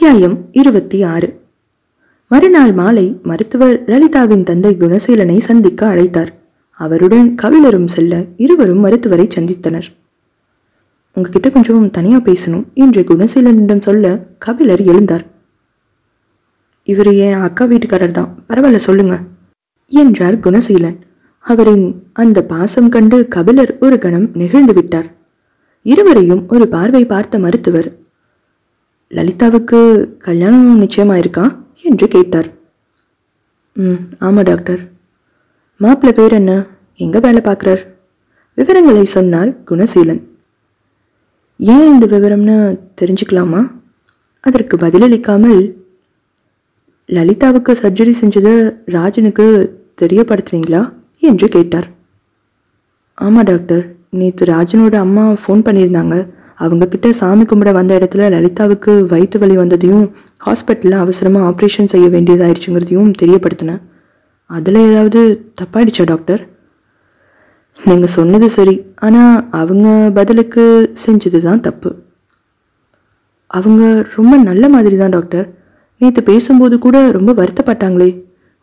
அத்தியாயம் இருபத்தி ஆறு. மறுநாள் மாலை மருத்துவர் லலிதாவின் தந்தை குணசீலனை சந்திக்க அழைத்தார். அவருடன் கவிழரும் செல்ல இருவரும் மருத்துவரை சந்தித்தனர். உங்ககிட்ட கொஞ்சம் தனியா பேசணும் என்று குணசீலனிடம் சொல்ல கபிலர் எழுந்தார். இவர் என் அக்கா வீட்டுக்காரர் தான். பரவாயில்ல சொல்லுங்க என்றார் குணசீலன். அவரின் அந்த பாசம் கண்டு கபிலர் ஒரு கணம் நெகிழ்ந்து விட்டார். இருவரையும் ஒரு பார்வை பார்த்த மருத்துவர் லலிதாவுக்கு கல்யாணம் நிச்சயமாயிருக்கா? என்று கேட்டார். ம் ஆமாம் டாக்டர். மாப்பிள்ளை பேர் என்ன? எங்கே வேலை பார்க்குறார்? விவரங்களை சொன்னார் குணசீலன். ஏன் இந்த விவரம்னு தெரிஞ்சுக்கலாமா? அதற்கு பதிலளிக்காமல் லலிதாவுக்கு சர்ஜரி செஞ்சதை ராஜனுக்கு தெரியப்படுத்துவீங்களா? என்று கேட்டார். ஆமாம் டாக்டர். நேற்று ராஜனோட அம்மா ஃபோன் பண்ணியிருந்தாங்க. அவங்க கிட்ட சாமி கும்பிட வந்த இடத்துல லலிதாவுக்கு வயிற்று வலி வந்ததையும் ஹாஸ்பிட்டலில் அவசரமாக ஆப்ரேஷன் செய்ய வேண்டியதாயிடுச்சுங்கிறதையும் தெரியப்படுத்தினேன் அதில் ஏதாவது தப்பாயிடுச்சா டாக்டர்? நீங்கள் சொன்னது சரி. ஆனால் அவங்க பதிலுக்கு செஞ்சது தான் தப்பு. அவங்க ரொம்ப நல்ல மாதிரி தான் டாக்டர். நேற்று பேசும்போது கூட ரொம்ப வருத்தப்பட்டாங்களே.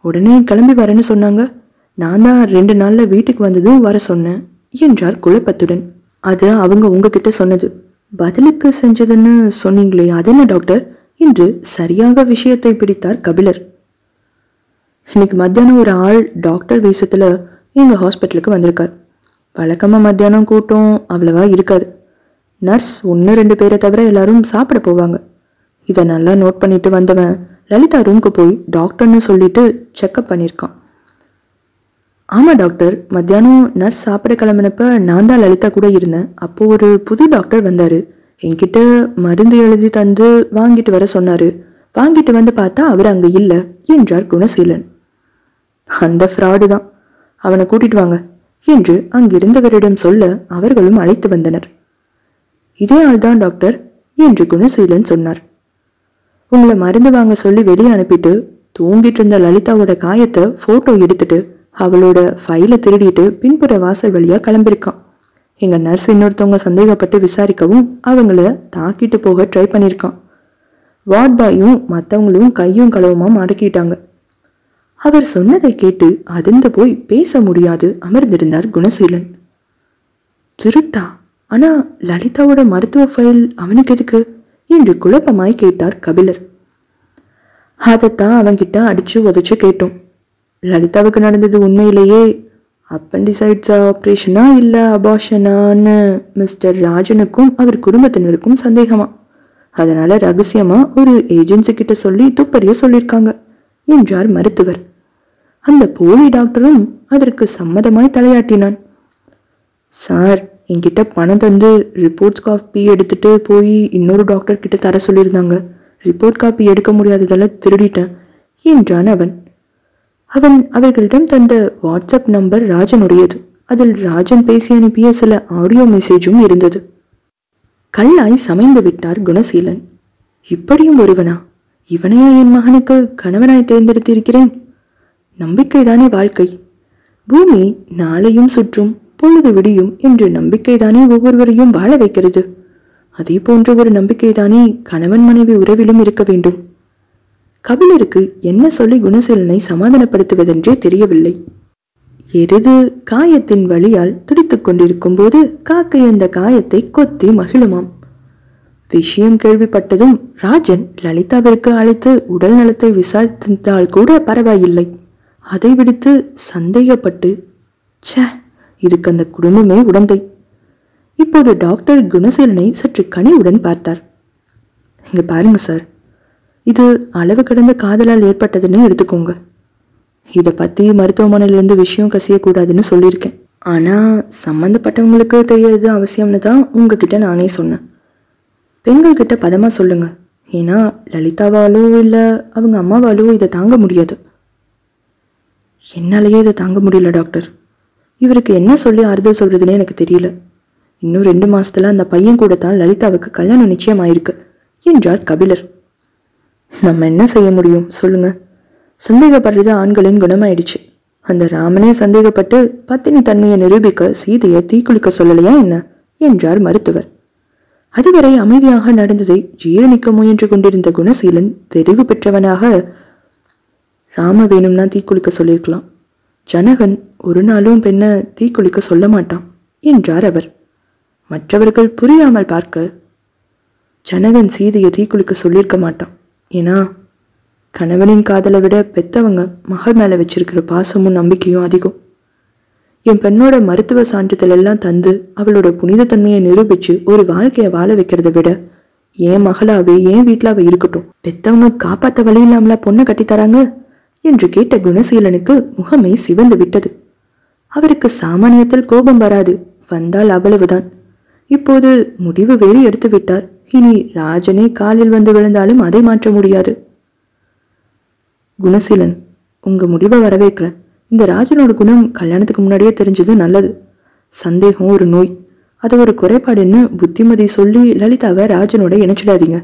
உடனே கிளம்பி வரேன்னு சொன்னாங்க. நான் தான் ரெண்டு நாளில் வீட்டுக்கு வந்ததும் வர சொன்னேன் என்றார் குழப்பத்துடன். அது அவங்க உங்ககிட்ட சொன்னது. பதிலுக்கு செஞ்சதுன்னு சொன்னீங்களே அது என்ன டாக்டர்? என்று சரியாக விஷயத்தை பிடித்தார் கபிலர். இன்னைக்கு மத்தியானம் ஒரு ஆள் டாக்டர் வேஷத்தில் எங்கள் ஹாஸ்பிட்டலுக்கு வந்திருக்கார். வழக்கமாக மத்தியானம் கூட்டம் அவ்வளவா இருக்காது. நர்ஸ் ஒன்று ரெண்டு பேரை தவிர எல்லாரும் சாப்பிட போவாங்க. இதை நல்லா நோட் பண்ணிட்டு வந்தவன் லலிதா ரூமுக்கு போய் டாக்டர்னு சொல்லிட்டு செக்கப் பண்ணியிருக்கான். ஆமாம் டாக்டர். மத்தியானம் நர்ஸ் சாப்பிட கிளம்பினப்ப நான் தான் லலிதா கூட இருந்தேன். அப்போது ஒரு புது டாக்டர் வந்தார். என்கிட்ட மருந்து எழுதி தந்து வாங்கிட்டு வர சொன்னார். வாங்கிட்டு வந்து பார்த்தா அவர் அங்கே இல்லை என்றார் குணசீலன். அந்த ஃப்ராடு தான். அவனை கூட்டிட்டு வாங்க என்று அங்கிருந்தவரிடம் சொல்ல அவர்களும் அழைத்து வந்தனர். இதே ஆள்தான் டாக்டர் என்று குணசீலன் சொன்னார். உங்களை மருந்து வாங்க சொல்லி வெளியே அனுப்பிட்டு தூங்கிட்டு இருந்த லலிதாவோட காயத்தை ஃபோட்டோ எடுத்துட்டு அவளோட ஃபைலை திருடிட்டு பின்புற வாசல் வழியா கிளம்பியிருக்கான். எங்கள் நர்ஸ் இன்னொருத்தவங்க சந்தேகப்பட்டு விசாரிக்கவும் அவங்கள தாக்கிட்டு போக ட்ரை பண்ணியிருக்கான். வார்ட் பாயும் மற்றவங்களும் கையும் களவுமா மடக்கிட்டாங்க அவர் சொன்னதை கேட்டு அதிர்ந்து போய் பேச முடியாது அமர்ந்திருந்தார் குணசீலன். திருட்டா? ஆனா லலிதாவோட மருத்துவ ஃபைல் அவனுக்கு எதுக்கு? என்று குழப்பமாய் கேட்டார் கபிலர். அதைத்தான் அவன்கிட்ட அடிச்சு உதச்சு கேட்டோம். லலிதாவுக்கு நடந்தது உண்மையிலேயே அப்பண்டிசைட்ஸ் ஆப்ரேஷனா இல்லை அபாஷனான்னு மிஸ்டர் ராஜனுக்கும் அவர் குடும்பத்தினருக்கும் சந்தேகமா? அதனால ரகசியமா ஒரு ஏஜென்சி கிட்ட சொல்லி துப்பறிய சொல்லியிருக்காங்க என்றார் மருத்துவர். அந்த போலி டாக்டரும் அதற்கு சம்மதமாய் தலையாட்டினான். சார் என்கிட்ட பணம் தந்து ரிப்போர்ட்ஸ் காப்பி எடுத்துட்டு போய் இன்னொரு டாக்டர் கிட்ட தர சொல்லியிருந்தாங்க ரிப்போர்ட் காப்பி எடுக்க முடியாததால திருடிட்டேன் என்றான் அவன். அவன் அவர்களிடம் தந்த வாட்ஸ்அப் நம்பர் ராஜனுடையது. அதில் ராஜன் பேசி அனுப்பிய சில ஆடியோ மெசேஜும் இருந்தது. கல்லாய் சமைந்து விட்டார் குணசீலன். இப்படியும் ஒருவனா? இவனையா என் மகனுக்கு கணவனாய் தேர்ந்தெடுத்திருக்கிறேன். நம்பிக்கைதானே வாழ்க்கை. பூமி நாளையும் சுற்றும் பொழுது விடியும் என்று நம்பிக்கைதானே ஒவ்வொருவரையும் வாழ வைக்கிறது. அதே போன்ற ஒரு நம்பிக்கைதானே கணவன் மனைவி உறவிலும் இருக்க வேண்டும். கபிலருக்கு என்ன சொல்லி குணசீலனை சமாதானப்படுத்துவதென்றே தெரியவில்லை. எருது காயத்தின் வழியால் துடித்துக் கொண்டிருக்கும் போது காக்கை அந்த காயத்தை கொத்தி மகிழுமாம். விஷயம் கேள்விப்பட்டதும் ராஜன் லலிதாவிற்கு அழைத்து உடல் நலத்தை விசாரித்தால் கூட பரவாயில்லை. அதை விடுத்து சந்தேகப்பட்டு ச்சே இதுக்கு அந்த குடும்பமே உடந்தை. இப்போது டாக்டர் குணசீலனை சற்று கனிவுடன் பார்த்தார். இங்க பாருங்க சார். இது அளவு கடந்த காதலால் ஏற்பட்டதுன்னு எடுத்துக்கோங்க. இதை பற்றி மருத்துவமனையிலேருந்து விஷயம் கசியக்கூடாதுன்னு சொல்லியிருக்கேன். ஆனால் சம்மந்தப்பட்டவங்களுக்கு தெரியறது அவசியம்னு தான் உங்ககிட்ட நானே சொன்னேன். பெண்கள்கிட்ட பதமாக சொல்லுங்கள் ஏன்னா லலிதாவாலோ இல்லை அவங்க அம்மாவாலோ இதை தாங்க முடியாது. என்னாலேயே இதை தாங்க முடியல டாக்டர். இவருக்கு என்ன சொல்லி ஆறுதல் சொல்கிறதுனே எனக்கு தெரியல. இன்னும் ரெண்டு மாதத்தில் அந்த பையன் கூட தான் லலிதாவுக்கு கல்யாணம் நிச்சயமாயிருக்கு என்றார் கபிலர். நம்ம என்ன செய்ய முடியும்? சொல்லுங்க. சந்தேகப்படுறது ஆண்களின் குணமாயிடுச்சு. அந்த ராமனே சந்தேகப்பட்டு பத்தினி தன்மையை நிரூபிக்க சீதையை தீக்குளிக்க சொல்லலையா என்ன? என்றார் மருத்துவர். அதுவரை அமைதியாக நடந்ததை ஜீரணிக்க முயன்று கொண்டிருந்த குணசீலன் தெரிவு பெற்றவனாக ராம வேணும்னா தீக்குளிக்க சொல்லியிருக்கலாம் ஜனகன் ஒரு நாளும் பெண்ணை தீக்குளிக்க சொல்ல மாட்டான் என்றார் அவர். மற்றவர்கள் புரியாமல் பார்க்க ஜனகன் சீதையை தீக்குளிக்க சொல்லியிருக்க மாட்டான். ஏன்னா கணவனின் காதலை விட பெத்தவங்க மகள் மேல வச்சிருக்கிற பாசமும் நம்பிக்கையும் அதிகம். என் பெண்ணோட மருத்துவ சான்றிதழ் எல்லாம் தந்து அவளோட புனிதத்தன்மையை நிரூபிச்சு ஒரு வாழ்க்கையை வாழ வைக்கிறத விட என் மகளாவே என் வீட்டில் அவள் இருக்கட்டும். பெத்தவங்க காப்பாற்ற வழி இல்லாமலா பொண்ணை கட்டித்தராங்க என்று கேட்ட குணசீலனுக்கு முகமே சிவந்து விட்டது. அவருக்கு சாமானியத்தில் கோபம் வராது. வந்தால் அவ்வளவுதான். இப்போது முடிவு வேறு எடுத்து விட்டார் இனி ராஜனே காலில் வந்து விழுந்தாலும் அதை மாற்ற முடியாது. குணசீலன் உங்க முடிவை வரவேற்கிறேன். இந்த ராஜனோட குணம் கல்யாணத்துக்கு முன்னாடியே தெரிஞ்சது நல்லது. சந்தேகம் ஒரு நோய். அது ஒரு குறைபாடுன்னு புத்திமதி சொல்லி லலிதாவை ராஜனோட இணைச்சிடாதீங்க.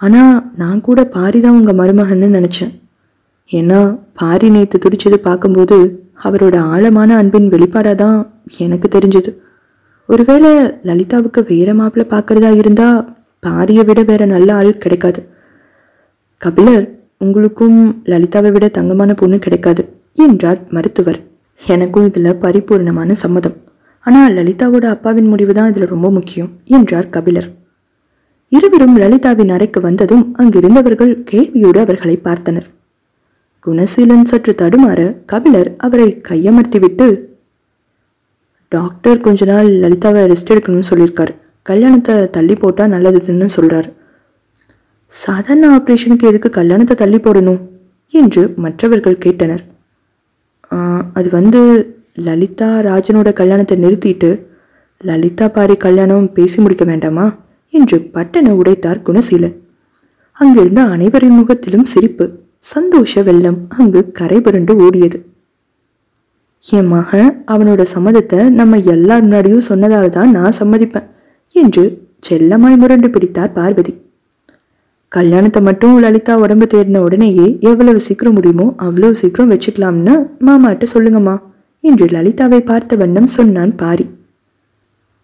ஆனா நான் கூட பாரி தான் உங்க மருமகன்னு நினைச்சேன். ஏன்னா பாரி நேத்து துடிச்சது பார்க்கும்போது அவரோட ஆழமான அன்பின் வெளிப்பாடாக தான் எனக்கு தெரிஞ்சது. ஒருவேளை லலிதாவுக்கு வேற மாப்பிள்ளை பார்க்கறதா இருந்தா பாரியை விட வேற நல்ல ஆள் கிடைக்காது. கபிலர் உங்களுக்கும் லலிதாவை விட தங்கமான பொண்ணு கிடைக்காது என்றார் மருத்துவர். எனக்கும் இதில் பரிபூர்ணமான சம்மதம். ஆனால் லலிதாவோட அப்பாவின் முடிவு தான் இதில் ரொம்ப முக்கியம் என்றார் கபிலர். இருவரும் லலிதாவின் அறைக்கு வந்ததும் அங்கிருந்தவர்கள் கேள்வியோடு அவர்களை பார்த்தனர். குணசீலன் சற்று தடுமாற கபிலர் அவரை கையமர்த்திவிட்டு டாக்டர் கொஞ்ச நாள் லலிதாவை ரெஸ்ட் எடுக்கணும்னு சொல்லியிருக்காரு கல்யாணத்தை தள்ளி போட்டால் நல்லதுன்னு சொல்கிறார் சாதாரண ஆப்ரேஷனுக்கு எதுக்கு கல்யாணத்தை தள்ளி போடணும்? என்று மற்றவர்கள் கேட்டனர். அது வந்து லலிதா ராஜனோட கல்யாணத்தை நிறுத்திட்டு லலிதா பாரி கல்யாணம் பேசி முடிக்க வேண்டாமா? என்று பட்டனை உடைத்தார் குணசீலன். அங்கிருந்த அனைவரின் முகத்திலும் சிரிப்பு சந்தோஷ வெள்ளம் அங்கு கரை புரண்டு ஓடியது. என் மகன் அவனோட சம்மதத்தை நம்ம எல்லார் முன்னாடியும் சொன்னதால் தான் நான் சம்மதிப்பேன் என்று செல்லமாய் முரண்டு பிடித்தார் பார்வதி. கல்யாணத்தை மட்டும் லலிதா உடம்பு தேடின உடனேயே எவ்வளவு சீக்கிரம் முடியுமோ அவ்வளவு சீக்கிரம் வச்சுக்கலாம்னு மாமாட்ட சொல்லுங்கம்மா என்று லலிதாவை பார்த்த வண்ணம் சொன்னான் பாரி.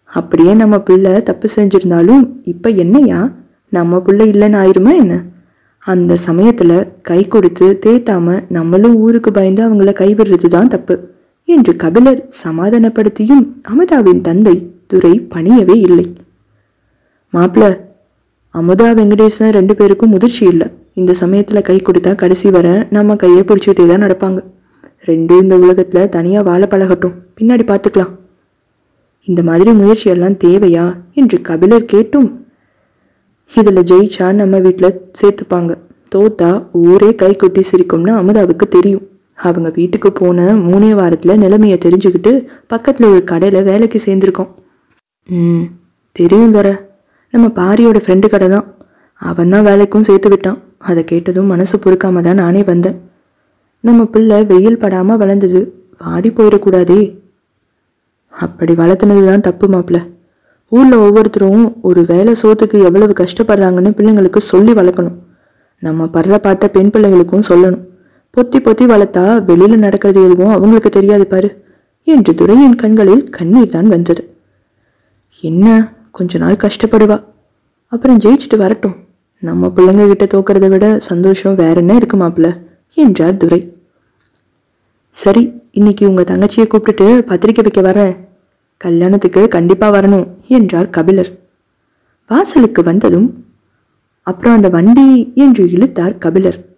அப்படியே நம்ம பிள்ளை தப்பு செஞ்சிருந்தாலும் இப்போ என்னையா? நம்ம பிள்ளை இல்லைன்னு ஆயிருமா என்ன? அந்த சமயத்தில் கை கொடுத்து தேத்தாம நம்மளும் ஊருக்கு பயந்து அவங்கள கைவிடுறது தான் தப்பு. என்று கபிலர் சமாதானப்படுத்தியும் அமுதாவின் தந்தை துரை பணியவே இல்லை. மாப்பிள அமுதா வெங்கடேசன் ரெண்டு பேருக்கும் முதிர்ச்சி இல்லை. இந்த சமயத்தில் கை கொடுத்தா கடைசி வர நம்ம கையை பிடிச்சிட்டே தான் நடப்பாங்க. ரெண்டும் இந்த உலகத்தில் தனியாக வாழ பழகட்டும். பின்னாடி பார்த்துக்கலாம் இந்த மாதிரி முயற்சியெல்லாம் தேவையா என்று கபிலர் கேட்டும். இதில் ஜெயிச்சா நம்ம வீட்டில் சேர்த்துப்பாங்க. தோத்தா ஊரே கை கொட்டி சிரிக்கும்னு அமுதாவுக்கு தெரியும். அவங்க வீட்டுக்கு போன மூணே வாரத்தில் நிலைமையை தெரிஞ்சுக்கிட்டு பக்கத்தில் ஒரு கடையில் வேலைக்கு சேர்ந்துருக்கோம். ம் தெரியும் தர. நம்ம பாரியோட ஃப்ரெண்டு கடை தான். அவன் தான் வேலைக்கும் சேர்த்து விட்டான். அதை கேட்டதும் மனசு பொறுக்காம தான் நானே வந்தேன். நம்ம பிள்ளை வெயில் படாமல் வளர்ந்தது. வாடி போயிடக்கூடாதே. அப்படி வளர்த்துனது தான் தப்பு மாப்பிள்ள. ஊரில் ஒவ்வொருத்தரும் ஒரு வேலை சோத்துக்கு எவ்வளவு கஷ்டப்படுறாங்கன்னு பிள்ளைங்களுக்கு சொல்லி வளர்க்கணும். நம்ம படுற பாட்டை பெண் பிள்ளைகளுக்கும் சொல்லணும். பொத்தி பொத்தி வளர்த்தா வெளியில நடக்கிறது எதுவும் அவங்களுக்கு தெரியாது பாரு என்று துரையின் கண்களில் கண்ணீர் தான் வந்தது. என்ன கொஞ்ச நாள் கஷ்டப்படுவா? அப்புறம் ஜெயிச்சுட்டு வரட்டும். நம்ம பிள்ளைங்க கிட்ட தோக்கிறத விட சந்தோஷம் வேற என்ன இருக்கு மாப்பிள்ள? என்றார் துரை. சரி இன்னைக்கு உங்க தங்கச்சியை கூப்பிட்டுட்டு பத்திரிக்கை வைக்க வரேன். கல்யாணத்துக்கு கண்டிப்பா வரணும் என்றார் கபிலர். வாசலுக்கு வந்ததும் அப்புறம் அந்த வண்டி என்று இழுத்தார் கபிலர்.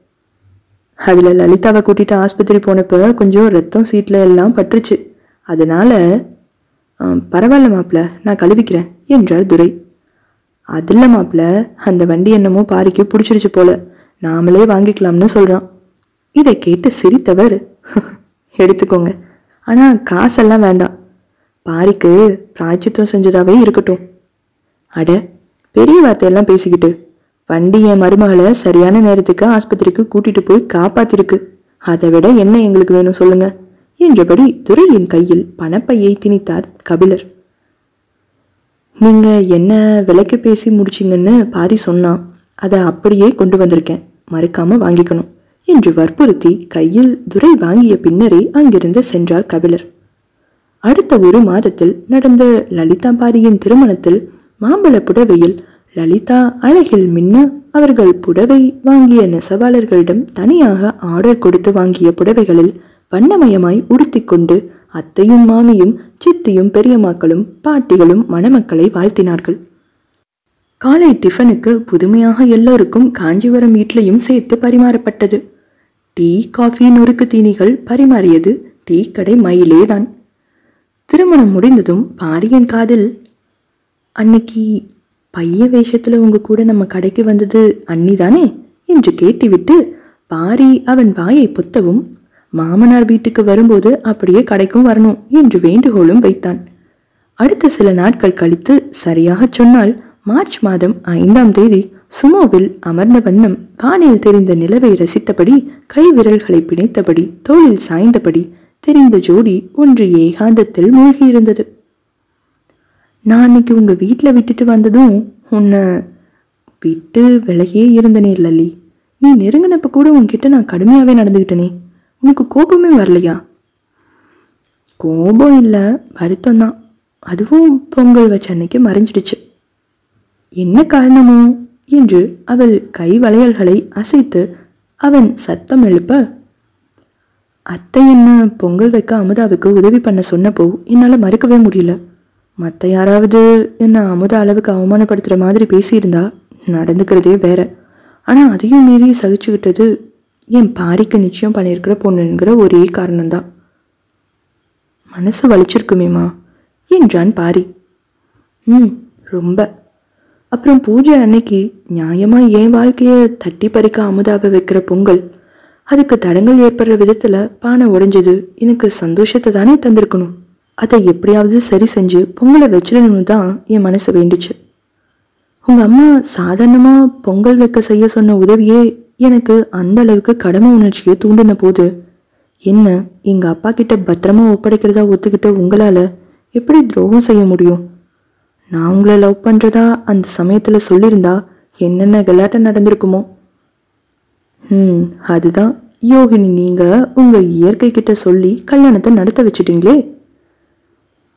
அதில் லலிதாவை கூட்டிகிட்டு ஆஸ்பத்திரி போனப்போ கொஞ்சம் ரத்தம் சீட்டில் எல்லாம் பட்டுருச்சு. அதனால் பரவாயில்ல மாப்பிள்ள நான் கழுவிக்கிறேன் என்றார் துரை. அதில் மாப்பிள்ள அந்த வண்டி என்னமோ பாரிக்கு பிடிச்சிருச்சு போல. நாமளே வாங்கிக்கலாம்னு சொல்கிறான் இதை கேட்டு சிரித்தவர். எடுத்துக்கோங்க. ஆனால் காசெல்லாம் வேண்டாம். பாரிக்கு பிராய்ச்சித்தம் செஞ்சதாகவே இருக்கட்டும். அட பெரிய வார்த்தையெல்லாம் பேசிக்கிட்டு வண்டி என் மருமகளை சரியான நேரத்துக்கு ஆஸ்பத்திரிக்கு கூட்டிட்டு போய் காப்பாத்திருக்கு. அதை விட என்ன எங்களுக்கு வேணும் சொல்லுங்க. என்றபடி துரையின் கையில் பணப்பையை திணித்தார் கபிலர். நீங்க என்ன விலைக்கு பேசி முடிச்சிங்கன்னு பாரி சொன்னான் அதை அப்படியே கொண்டு வந்திருக்கேன். மறுக்காம வாங்கிக்கணும் என்று வற்புறுத்தி கையில் துரை வாங்கிய பின்னரே அங்கிருந்து சென்றார் கபிலர். அடுத்த ஒரு மாதத்தில் நடந்த லலிதா பாரியின் திருமணத்தில் மாம்பழ புடவையில் லலிதா அழகில் மின்ன அவர்கள் புடவை வாங்கிய நெசவாளர்களிடம் தனியாக ஆர்டர் கொடுத்து வாங்கிய புடவைகளில் வண்ணமயமாய் உடுத்திக்கொண்டு அத்தையும் மாமியும் சித்தியும் பெரியம்மாக்களும் பாட்டிகளும் மணமக்களை வாழ்த்தினார்கள். காலை டிஃபனுக்கு புதுமையாக எல்லோருக்கும் காஞ்சிபுரம் வீட்லையும் சேர்த்து பரிமாறப்பட்டது. டீ காஃபி நொறுக்கு தீனிகள் பரிமாறியது. டீ கடை மயிலேதான். திருமணம் முடிந்ததும் பாரியின் காதில் அன்னைக்கு பைய வேஷத்துல உங்க கூட நம்ம கடைக்கு வந்தது அன்னிதானே? என்று கேட்டுவிட்டு பாரி அவன் வாயை பொத்தவும் மாமனார் வீட்டுக்கு வரும்போது அப்படியே கடைக்கும் வரணும் என்று வேண்டுகோளும் வைத்தான். அடுத்த சில நாட்கள் கழித்து சரியாகச் சொன்னால் மார்ச் மாதம் ஐந்தாம் தேதி சுமோவில் அமர்ந்த வண்ணம் வானில் தெரிந்த நிலவை ரசித்தபடி கை விரல்களை பிணைத்தபடி தோளில் சாய்ந்தபடி தெரிந்த ஜோடி ஒன்று ஏகாந்தத்தில் மூழ்கியிருந்தது. நான் அன்னைக்கு உங்கள் வீட்டில் விட்டுட்டு வந்ததும் உன்னை விட்டு விலகியே இருந்தனே லல்லி. நீ நெருங்கினப்ப கூட உன்கிட்ட நான் கடுமையாகவே நடந்துக்கிட்டனே உனக்கு கோபமே வரலையா? கோபம் இல்லை வருத்தம் தான். அதுவும் பொங்கல் வச்ச அன்னைக்கு மறைஞ்சிடுச்சு. என்ன காரணமோ? என்று அவள் கை வளையல்களை அசைத்து அவன் சத்தம் எழுப்ப அத்தை என்ன பொங்கல் வைக்க அமுதாவுக்கு உதவி பண்ண சொன்னப்போ என்னால் மறுக்கவே முடியல. மற்ற யாராவது என்ன அமுத அளவுக்கு அவமானப்படுத்துகிற மாதிரி பேசியிருந்தா நடந்துக்கிறதே வேற. ஆனால் அதையும் மீறி சகிச்சுக்கிட்டது என் பாரிக்கு நிச்சயம் பண்ணியிருக்கிற பொண்ணுங்கிற ஒரே காரணம்தான். மனசு வலிச்சிருக்குமேமா என்றான் பாரி? ம் ரொம்ப. அப்புறம் பூஜை அன்னைக்கு நியாயமாக என் வாழ்க்கையை தட்டி பறிக்க அமுதாவை வைக்கிற பொங்கல். அதுக்கு தடங்கள் ஏற்படுற விதத்தில் பானை உடைஞ்சது எனக்கு சந்தோஷத்தை தானே தந்திருக்கணும். அதை எப்படியாவது சரி செஞ்சு பொங்கலை வச்சிடணும்னு தான் என் மனசு வேண்டுச்சு. உங்கள் அம்மா சாதாரணமாக பொங்கல் வைக்க செய்ய சொன்ன உதவியே எனக்கு அந்த அளவுக்கு கடமை உணர்ச்சியை தூண்டின போது என்ன எங்கள் அப்பா கிட்ட பத்திரமா ஒப்படைக்கிறதா ஒத்துக்கிட்டு உங்களால் எப்படி துரோகம் செய்ய முடியும்? நான் உங்களை லவ் பண்ணுறதா அந்த சமயத்தில் சொல்லியிருந்தா என்னென்ன கலாட்டம் நடந்திருக்குமோ? ம் அதுதான். யோகினி நீங்கள் உங்கள் இயற்கை கிட்ட சொல்லி கல்யாணத்தை நடத்த வச்சிட்டீங்களே?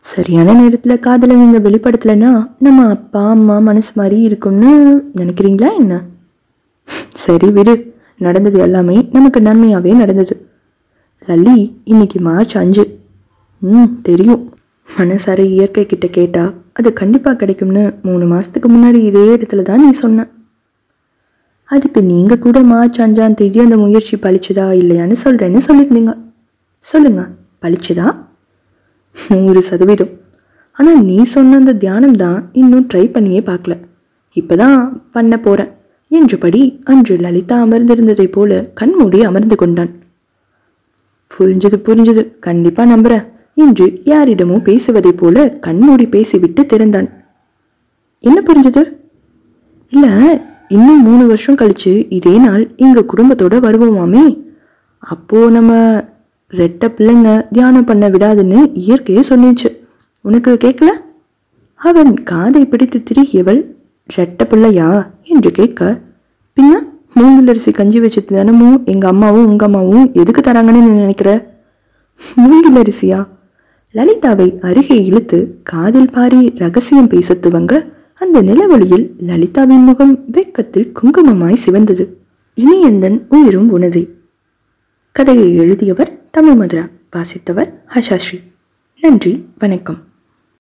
சரியான நேரத்தில் காதலை நீங்கள் வெளிப்படுத்தலைன்னா நம்ம அப்பா அம்மா மனசு மாதிரி இருக்கும்னு நினைக்கிறீங்களா என்ன? சரி விடு. நடந்தது எல்லாமே நமக்கு நன்மையாகவே நடந்தது. லல்லி இன்னைக்கு மார்ச் அஞ்சு. ம் தெரியும். மனசார இயற்கை கிட்ட கேட்டால் அது கண்டிப்பாக கிடைக்கும்னு மூணு மாதத்துக்கு முன்னாடி இதே இடத்துல தான் நீ சொன்ன. அதுக்கு நீங்கள் கூட மார்ச் அஞ்சாம் தேதி அந்த முயற்சி பழிச்சதா இல்லையான்னு சொல்கிறேன்னு சொல்லியிருந்தீங்க. சொல்லுங்க. பழிச்சதா? நூறு சதவீதம். ஆனால் நீ சொன்ன அந்த தியானம் தான் இன்னும் ட்ரை பண்ணியே பார்க்கல. இப்போதான் பண்ண போகிறேன் என்றபடி அன்று லலிதா அமர்ந்திருந்ததைப் போல கண்மூடி அமர்ந்து கொண்டான். புரிஞ்சது புரிஞ்சது. கண்டிப்பா நம்புறேன் என்று யாரிடமோ பேசுவதைப் போல கண்மூடி பேசிவிட்டு திறந்தான். என்ன புரிஞ்சது? இல்ல இன்னும் மூணு வருஷம் கழிச்சு இதே நாள் எங்க குடும்பத்தோட வருவோமாமே? அப்போ நம்ம ரெட்ட பிள்ளைங்க தியானம் பண்ண விடாதுன்னு இயற்கையே சொன்னிச்சு. உனக்கு கேட்கல அவன் காதை பிடித்து திரிகியவள் ரெட்ட பிள்ளையா? என்று கேட்க பின்ன மூங்கிலரிசி கஞ்சி வச்சு தினமும் எங்கள் அம்மாவும் உங்க அம்மாவும் எதுக்கு தராங்கன்னு நீ நினைக்கிற? மூங்கிலரிசியா லலிதாவை அருகே இழுத்து காதில் பாரி ரகசியம் பேச துவங்க அந்த நிலவழியில் லலிதாவின் முகம் வெக்கத்தில் குங்குமமாய் சிவந்தது. இனி எந்தன் உயிரும் உனதே. கதையை எழுதியவர் தமிழ் மதுரா வாசித்தவர் ஹஷாஸ்ரீ. நன்றி வணக்கம்.